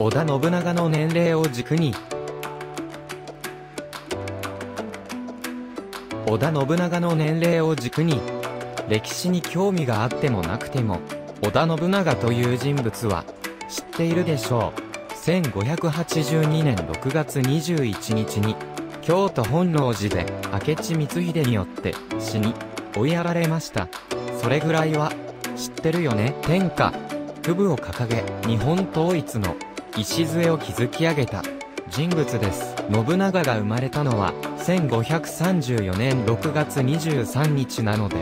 織田信長の年齢を軸に、織田信長の年齢を軸に、歴史に興味があってもなくても、織田信長という人物は、知っているでしょう。1582年6月21日に、京都本能寺で明智光秀によって死に追いやられました。それぐらいは知ってるよね天下。不部を掲げ日本統一の礎を築き上げた人物です。信長が生まれたのは1534年6月23日なので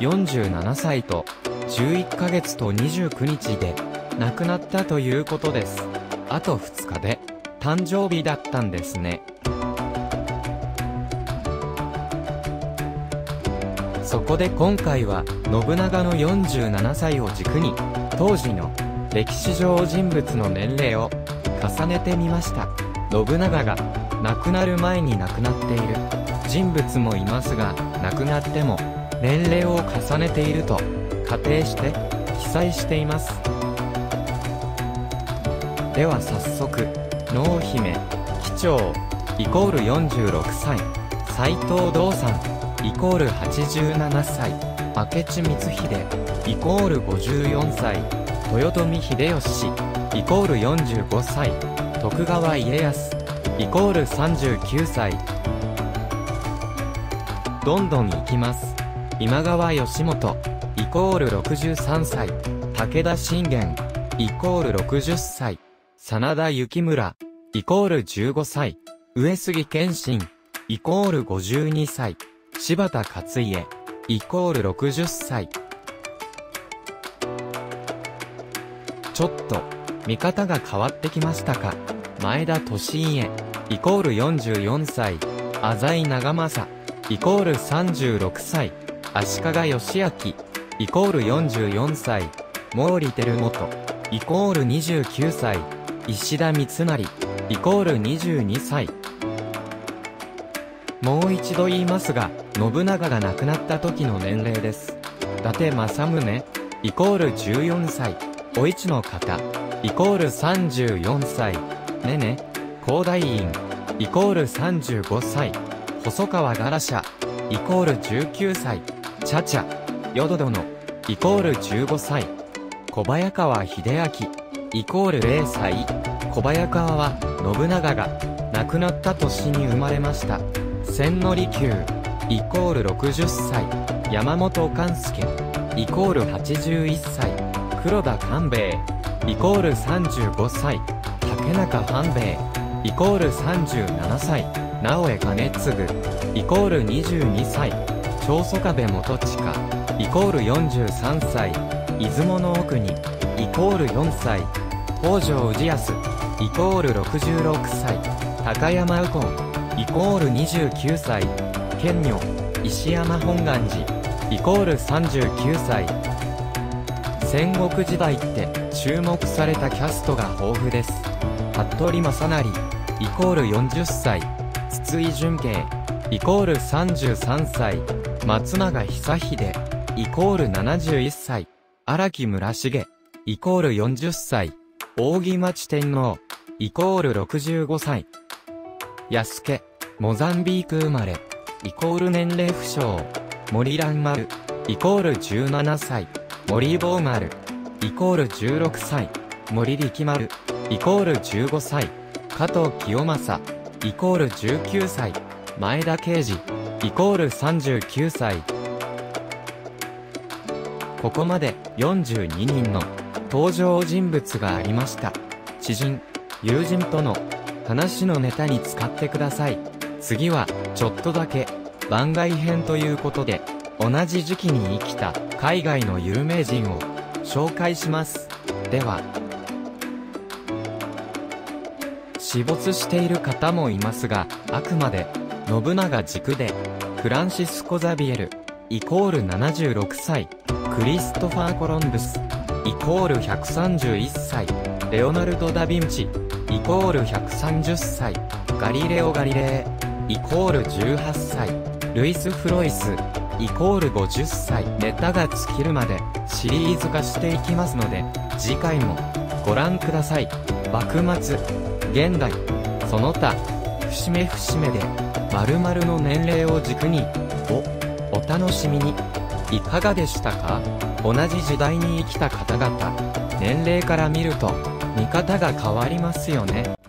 47歳と11ヶ月と29日で亡くなったということです。あと2日で誕生日だったんですね。そこで今回は、信長の47歳を軸に、当時の歴史上人物の年齢を重ねてみました。信長が亡くなる前に亡くなっている人物もいますが、亡くなっても年齢を重ねていると仮定して記載しています。では早速、濃姫、機長、イコール46歳、斎藤道さん、イコール87歳、明智光秀、イコール54歳、豊臣秀吉、イコール45歳、徳川家康、イコール39歳。どんどん行きます。今川義元、イコール63歳、武田信玄、イコール60歳、真田幸村、イコール15歳、上杉謙信、イコール52歳。柴田勝家、イコール60歳。ちょっと、見方が変わってきましたか？前田利家、イコール44歳。浅井長政、イコール36歳。足利義明、イコール44歳。毛利輝元、イコール29歳。石田三成、イコール22歳。もう一度言いますが、信長が亡くなった時の年齢です。伊達政宗、イコール14歳。お市の方、イコール34歳。ねね、高大院、イコール35歳。細川ガラシャ、イコール19歳。チャチャ、淀殿、イコール15歳。小早川秀明、イコール0歳。小早川は、信長が亡くなった年に生まれました。千利休、イコール60歳、山本勘介、イコール81歳、黒田官兵衛、イコール35歳、竹中半兵衛、イコール37歳、直江兼次、イコール22歳、長宗我部元親、イコール43歳、出雲の奥に、イコール4歳、北条氏康、イコール66歳、高山右近、イコール29歳、剣女、石山本願寺、イコール39歳。戦国時代って注目されたキャストが豊富です。服部正成、イコール40歳、筒井淳慶、イコール33歳、松永久秀、イコール71歳、荒木村重、イコール40歳、扇町天皇、イコール65歳、安家、モザンビーク生まれ、イコール年齢不詳、森蘭丸、イコール17歳、森坊丸、イコール16歳、森力丸、イコール15歳、加藤清正、イコール19歳、前田慶次、イコール39歳。ここまで42人の登場人物がありました。知人、友人との話のネタに使ってください。次は、ちょっとだけ、番外編ということで、同じ時期に生きた海外の有名人を紹介します。では、死没している方もいますが、あくまで、信長軸で、フランシスコ・ザビエル、イコール76歳、クリストファー・コロンブス、イコール131歳、レオナルド・ダ・ヴィンチ、コール130歳。ガリレオ・ガリレイイコール18歳。ルイス・フロイス。イコール50歳。ネタが尽きるまで。シリーズ化していきますので。次回も。ご覧ください。幕末。現代。その他。節目節目で。〇〇の年齢を軸に。を。お楽しみに。いかがでしたか？同じ時代に生きた方々。年齢から見ると。見方が変わりますよね。